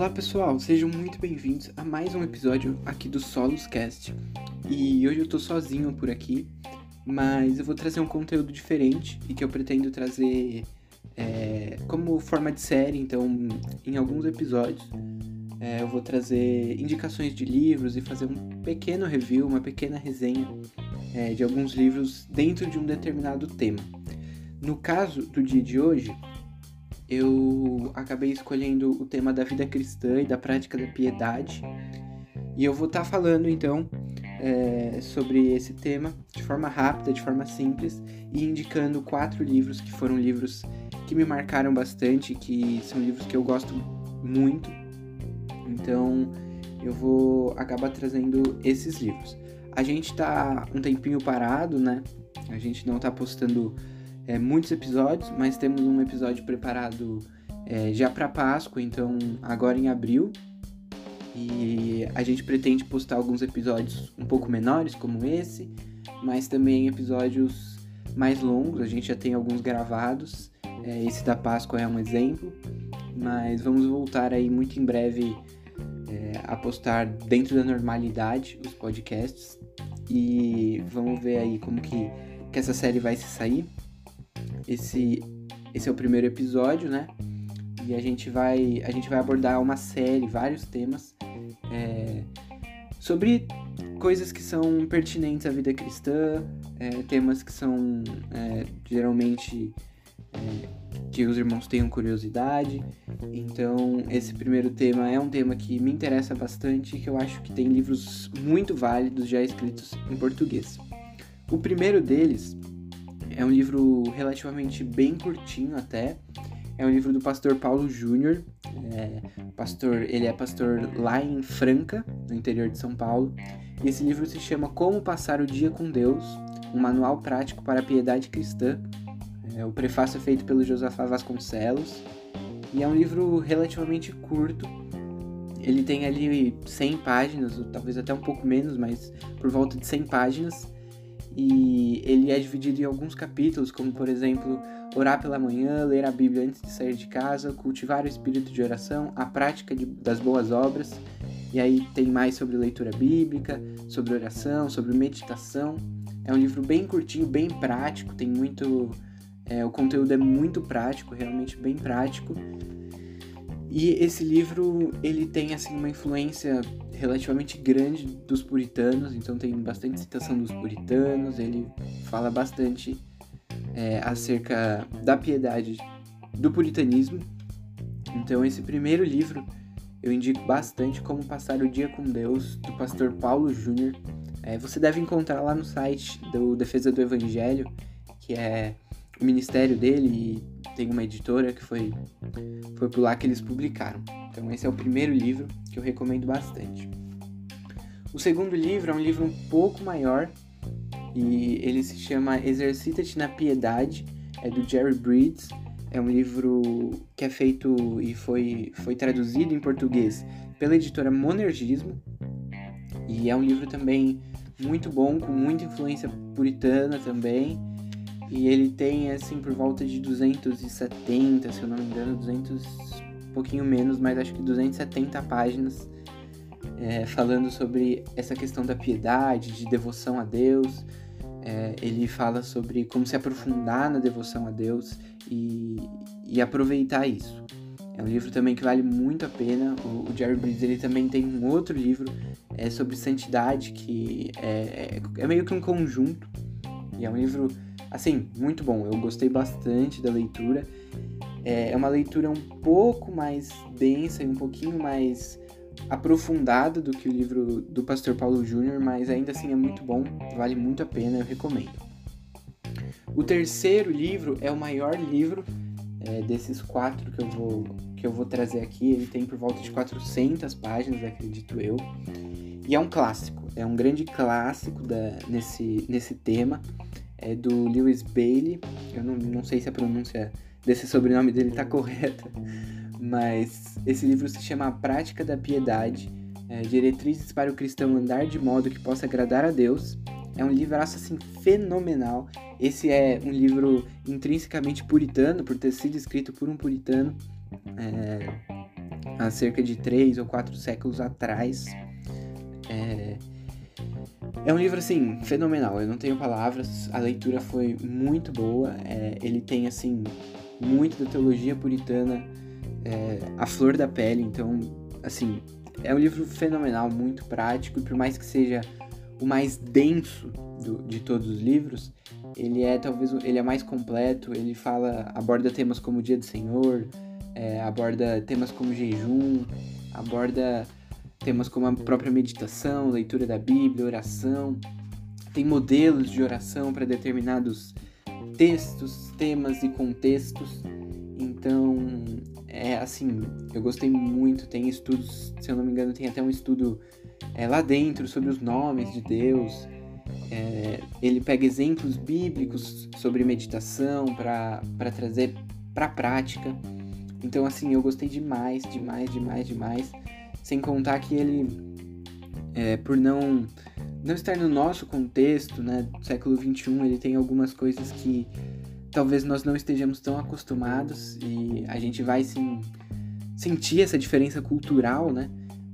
Olá pessoal, sejam muito bem-vindos a mais um episódio aqui do Solos Cast. E hoje eu tô sozinho por aqui, mas eu vou trazer um conteúdo diferente e que eu pretendo trazer é, como forma de série. Então, em alguns episódios, é, eu vou trazer indicações de livros e fazer um pequeno review, uma pequena resenha é, de alguns livros dentro de um determinado tema. No caso do dia de hoje, eu acabei escolhendo o tema da vida cristã e da prática da piedade. E eu vou estar tá falando então é, sobre esse tema de forma rápida, de forma simples, e indicando quatro livros que foram livros que me marcaram bastante, que são livros que eu gosto muito. Então eu vou acabar trazendo esses livros. A gente tá um tempinho parado, né? A gente não tá postando é, muitos episódios, mas temos um episódio preparado é, já para Páscoa, então agora em abril. E a gente pretende postar alguns episódios um pouco menores, como esse, mas também episódios mais longos. A gente já tem alguns gravados. É, esse da Páscoa é um exemplo, mas vamos voltar aí muito em breve é, a postar dentro da normalidade os podcasts e vamos ver aí como que, que essa série vai se sair. Esse, esse é o primeiro episódio, né? E a gente vai, a gente vai abordar uma série, vários temas é, sobre coisas que são pertinentes à vida cristã, é, temas que são é, geralmente é, que os irmãos tenham curiosidade. Então, esse primeiro tema é um tema que me interessa bastante e que eu acho que tem livros muito válidos já escritos em português. O primeiro deles é um livro relativamente bem curtinho até. É um livro do pastor Paulo Júnior. É, pastor, ele é pastor lá em Franca, no interior de São Paulo. E esse livro se chama Como Passar o Dia com Deus, um manual prático para a piedade cristã. É, o prefácio é feito pelo Josafá Vasconcelos. E é um livro relativamente curto. Ele tem ali 100 páginas, ou talvez até um pouco menos, mas por volta de 100 páginas e ele é dividido em alguns capítulos, como por exemplo, orar pela manhã, ler a Bíblia antes de sair de casa, cultivar o espírito de oração, a prática de, das boas obras. E aí tem mais sobre leitura bíblica, sobre oração, sobre meditação. É um livro bem curtinho, bem prático, tem muito. É, o conteúdo é muito prático, realmente bem prático. E esse livro ele tem assim uma influência relativamente grande dos puritanos, então tem bastante citação dos puritanos, ele fala bastante é, acerca da piedade do puritanismo. Então, esse primeiro livro eu indico bastante como passar o dia com Deus, do pastor Paulo Júnior. É, você deve encontrar lá no site do Defesa do Evangelho, que é ministério dele, e tem uma editora que foi, foi por lá que eles publicaram. Então, esse é o primeiro livro que eu recomendo bastante. O segundo livro é um livro um pouco maior e ele se chama Exercita-te na Piedade, é do Jerry Breeds. É um livro que é feito e foi, foi traduzido em português pela editora Monergismo. E é um livro também muito bom, com muita influência puritana também. E ele tem, assim, por volta de 270, se eu não me engano, 200, um pouquinho menos, mas acho que 270 páginas, é, falando sobre essa questão da piedade, de devoção a Deus. É, ele fala sobre como se aprofundar na devoção a Deus e, e aproveitar isso. É um livro também que vale muito a pena. O, o Jerry Bridges ele também tem um outro livro é, sobre santidade que é, é, é meio que um conjunto. E é um livro Assim, muito bom, eu gostei bastante da leitura. É, é uma leitura um pouco mais densa e um pouquinho mais aprofundada do que o livro do Pastor Paulo Júnior, mas ainda assim é muito bom, vale muito a pena, eu recomendo. O terceiro livro é o maior livro é, desses quatro que eu, vou, que eu vou trazer aqui. Ele tem por volta de 400 páginas, acredito eu. E é um clássico, é um grande clássico da, nesse, nesse tema é do Lewis Bailey. Eu não, não sei se a pronúncia desse sobrenome dele está correta, mas esse livro se chama A Prática da Piedade, é, Diretrizes para o Cristão Andar de Modo que Possa Agradar a Deus. É um livro assim fenomenal. Esse é um livro intrinsecamente puritano, por ter sido escrito por um puritano. É, há cerca de três ou quatro séculos atrás. É, é um livro, assim, fenomenal. Eu não tenho palavras. A leitura foi muito boa. É, ele tem, assim, muito da teologia puritana é, a flor da pele. Então, assim, é um livro fenomenal, muito prático. E por mais que seja o mais denso do, de todos os livros, ele é talvez ele é mais completo. Ele fala, aborda temas como o Dia do Senhor, é, aborda temas como jejum, aborda temas como a própria meditação, leitura da Bíblia, oração. Tem modelos de oração para determinados textos, temas e contextos. Então, é assim, eu gostei muito. Tem estudos, se eu não me engano, tem até um estudo é, lá dentro sobre os nomes de Deus. É, ele pega exemplos bíblicos sobre meditação para trazer para a prática. Então, assim, eu gostei demais, demais, demais, demais. Sem contar que ele, é, por não, não estar no nosso contexto, né, do século XXI, ele tem algumas coisas que talvez nós não estejamos tão acostumados e a gente vai sim, sentir essa diferença cultural, né?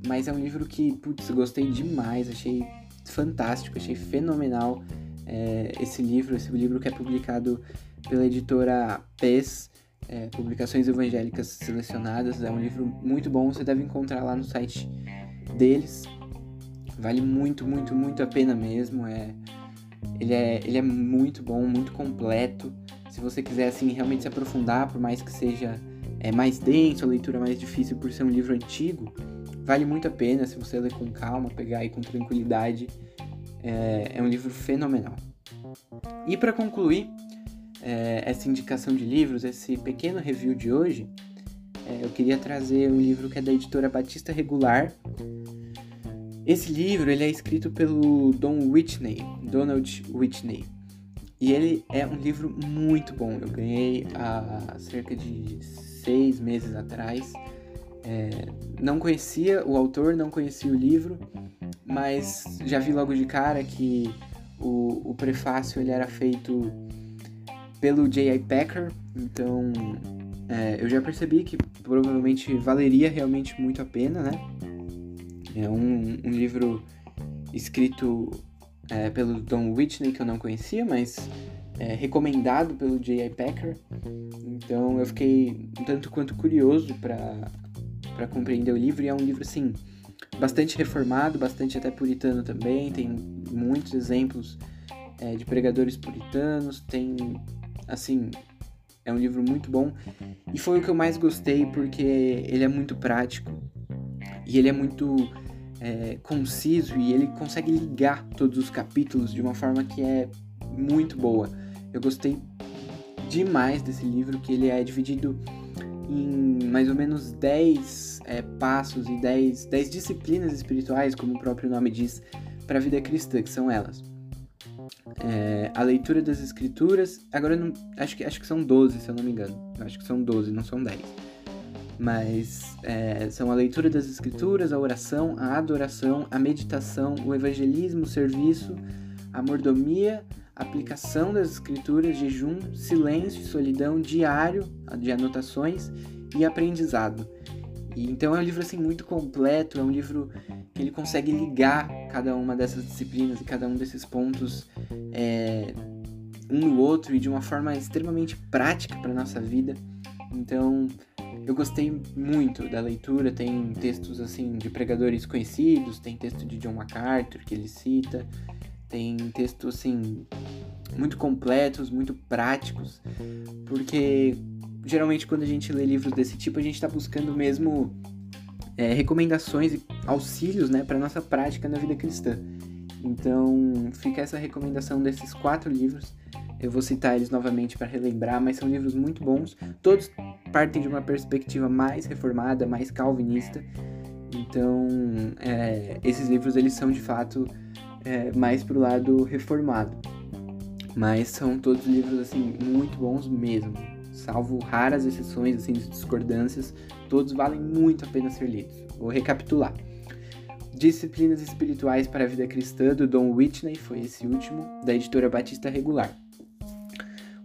Mas é um livro que, putz, gostei demais, achei fantástico, achei fenomenal é, esse livro, esse livro que é publicado pela editora PES, é, Publicações Evangélicas Selecionadas. É um livro muito bom, você deve encontrar lá no site deles. Vale muito, muito, muito a pena mesmo. É, ele, é, ele é muito bom, muito completo. Se você quiser assim realmente se aprofundar, por mais que seja é, mais denso, a leitura mais difícil por ser um livro antigo, vale muito a pena se você ler com calma, pegar aí com tranquilidade. É, é um livro fenomenal. E para concluir, é, essa indicação de livros, esse pequeno review de hoje, é, eu queria trazer um livro que é da editora Batista Regular. Esse livro ele é escrito pelo Don Whitney, Donald Whitney. E ele é um livro muito bom. Eu ganhei há cerca de seis meses atrás. É, não conhecia o autor, não conhecia o livro, mas já vi logo de cara que o, o prefácio ele era feito pelo J.I. Packer, então é, eu já percebi que provavelmente valeria realmente muito a pena, né? É um, um livro escrito é, pelo Don Whitney, que eu não conhecia, mas é, recomendado pelo J.I. Packer. Então eu fiquei um tanto quanto curioso para compreender o livro, e é um livro, assim, bastante reformado, bastante até puritano também, tem muitos exemplos é, de pregadores puritanos, tem assim, é um livro muito bom. E foi o que eu mais gostei porque ele é muito prático. E ele é muito é, conciso e ele consegue ligar todos os capítulos de uma forma que é muito boa. Eu gostei demais desse livro, que ele é dividido em mais ou menos 10 é, passos e 10, 10 disciplinas espirituais, como o próprio nome diz, para a vida cristã, que são elas é, a leitura das escrituras. Agora não, acho que acho que são 12, se eu não me engano. Acho que são 12, não são 10. Mas é, são a leitura das escrituras, a oração, a adoração, a meditação, o evangelismo, o serviço, a mordomia, a aplicação das escrituras, jejum, silêncio, solidão, diário de anotações e aprendizado. E, então é um livro assim muito completo, é um livro que ele consegue ligar cada uma dessas disciplinas e cada um desses pontos é, um no outro e de uma forma extremamente prática para nossa vida. Então eu gostei muito da leitura, tem textos assim de pregadores conhecidos, tem texto de John MacArthur que ele cita, tem textos assim muito completos, muito práticos, porque geralmente quando a gente lê livros desse tipo, a gente está buscando mesmo é, recomendações e auxílios né, para nossa prática na vida cristã. Então fica essa recomendação desses quatro livros. Eu vou citar eles novamente para relembrar, mas são livros muito bons. Todos partem de uma perspectiva mais reformada, mais calvinista. Então é, esses livros eles são de fato é, mais pro lado reformado. Mas são todos livros assim muito bons mesmo salvo raras exceções, assim, de discordâncias, todos valem muito a pena ser lidos. Vou recapitular. Disciplinas Espirituais para a Vida Cristã, do Don Whitney, foi esse último, da editora Batista Regular.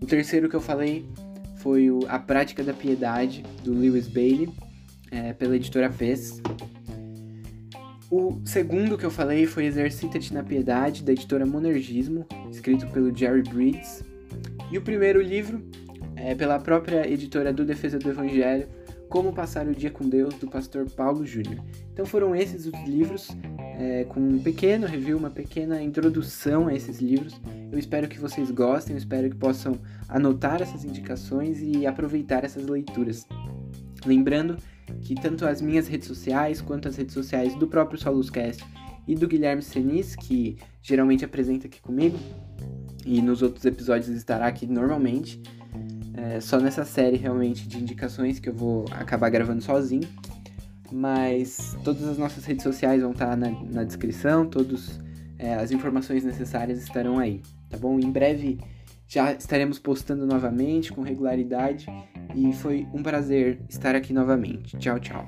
O terceiro que eu falei foi o A Prática da Piedade, do Lewis Bailey. é, pela editora PES. O segundo que eu falei foi Exercita-te na Piedade, da editora Monergismo, escrito pelo Jerry Breeds. E o primeiro livro é pela própria editora do Defesa do Evangelho, Como Passar o Dia com Deus, do pastor Paulo Júnior. Então foram esses os livros, é, com um pequeno review, uma pequena introdução a esses livros. Eu espero que vocês gostem, eu espero que possam anotar essas indicações e aproveitar essas leituras. Lembrando que tanto as minhas redes sociais quanto as redes sociais do próprio Soluscast e do Guilherme Senis, que geralmente apresenta aqui comigo, e nos outros episódios estará aqui normalmente, é, só nessa série realmente de indicações que eu vou acabar gravando sozinho. Mas todas as nossas redes sociais vão estar na, na descrição, todas é, as informações necessárias estarão aí, tá bom? Em breve já estaremos postando novamente com regularidade e foi um prazer estar aqui novamente. Tchau, tchau.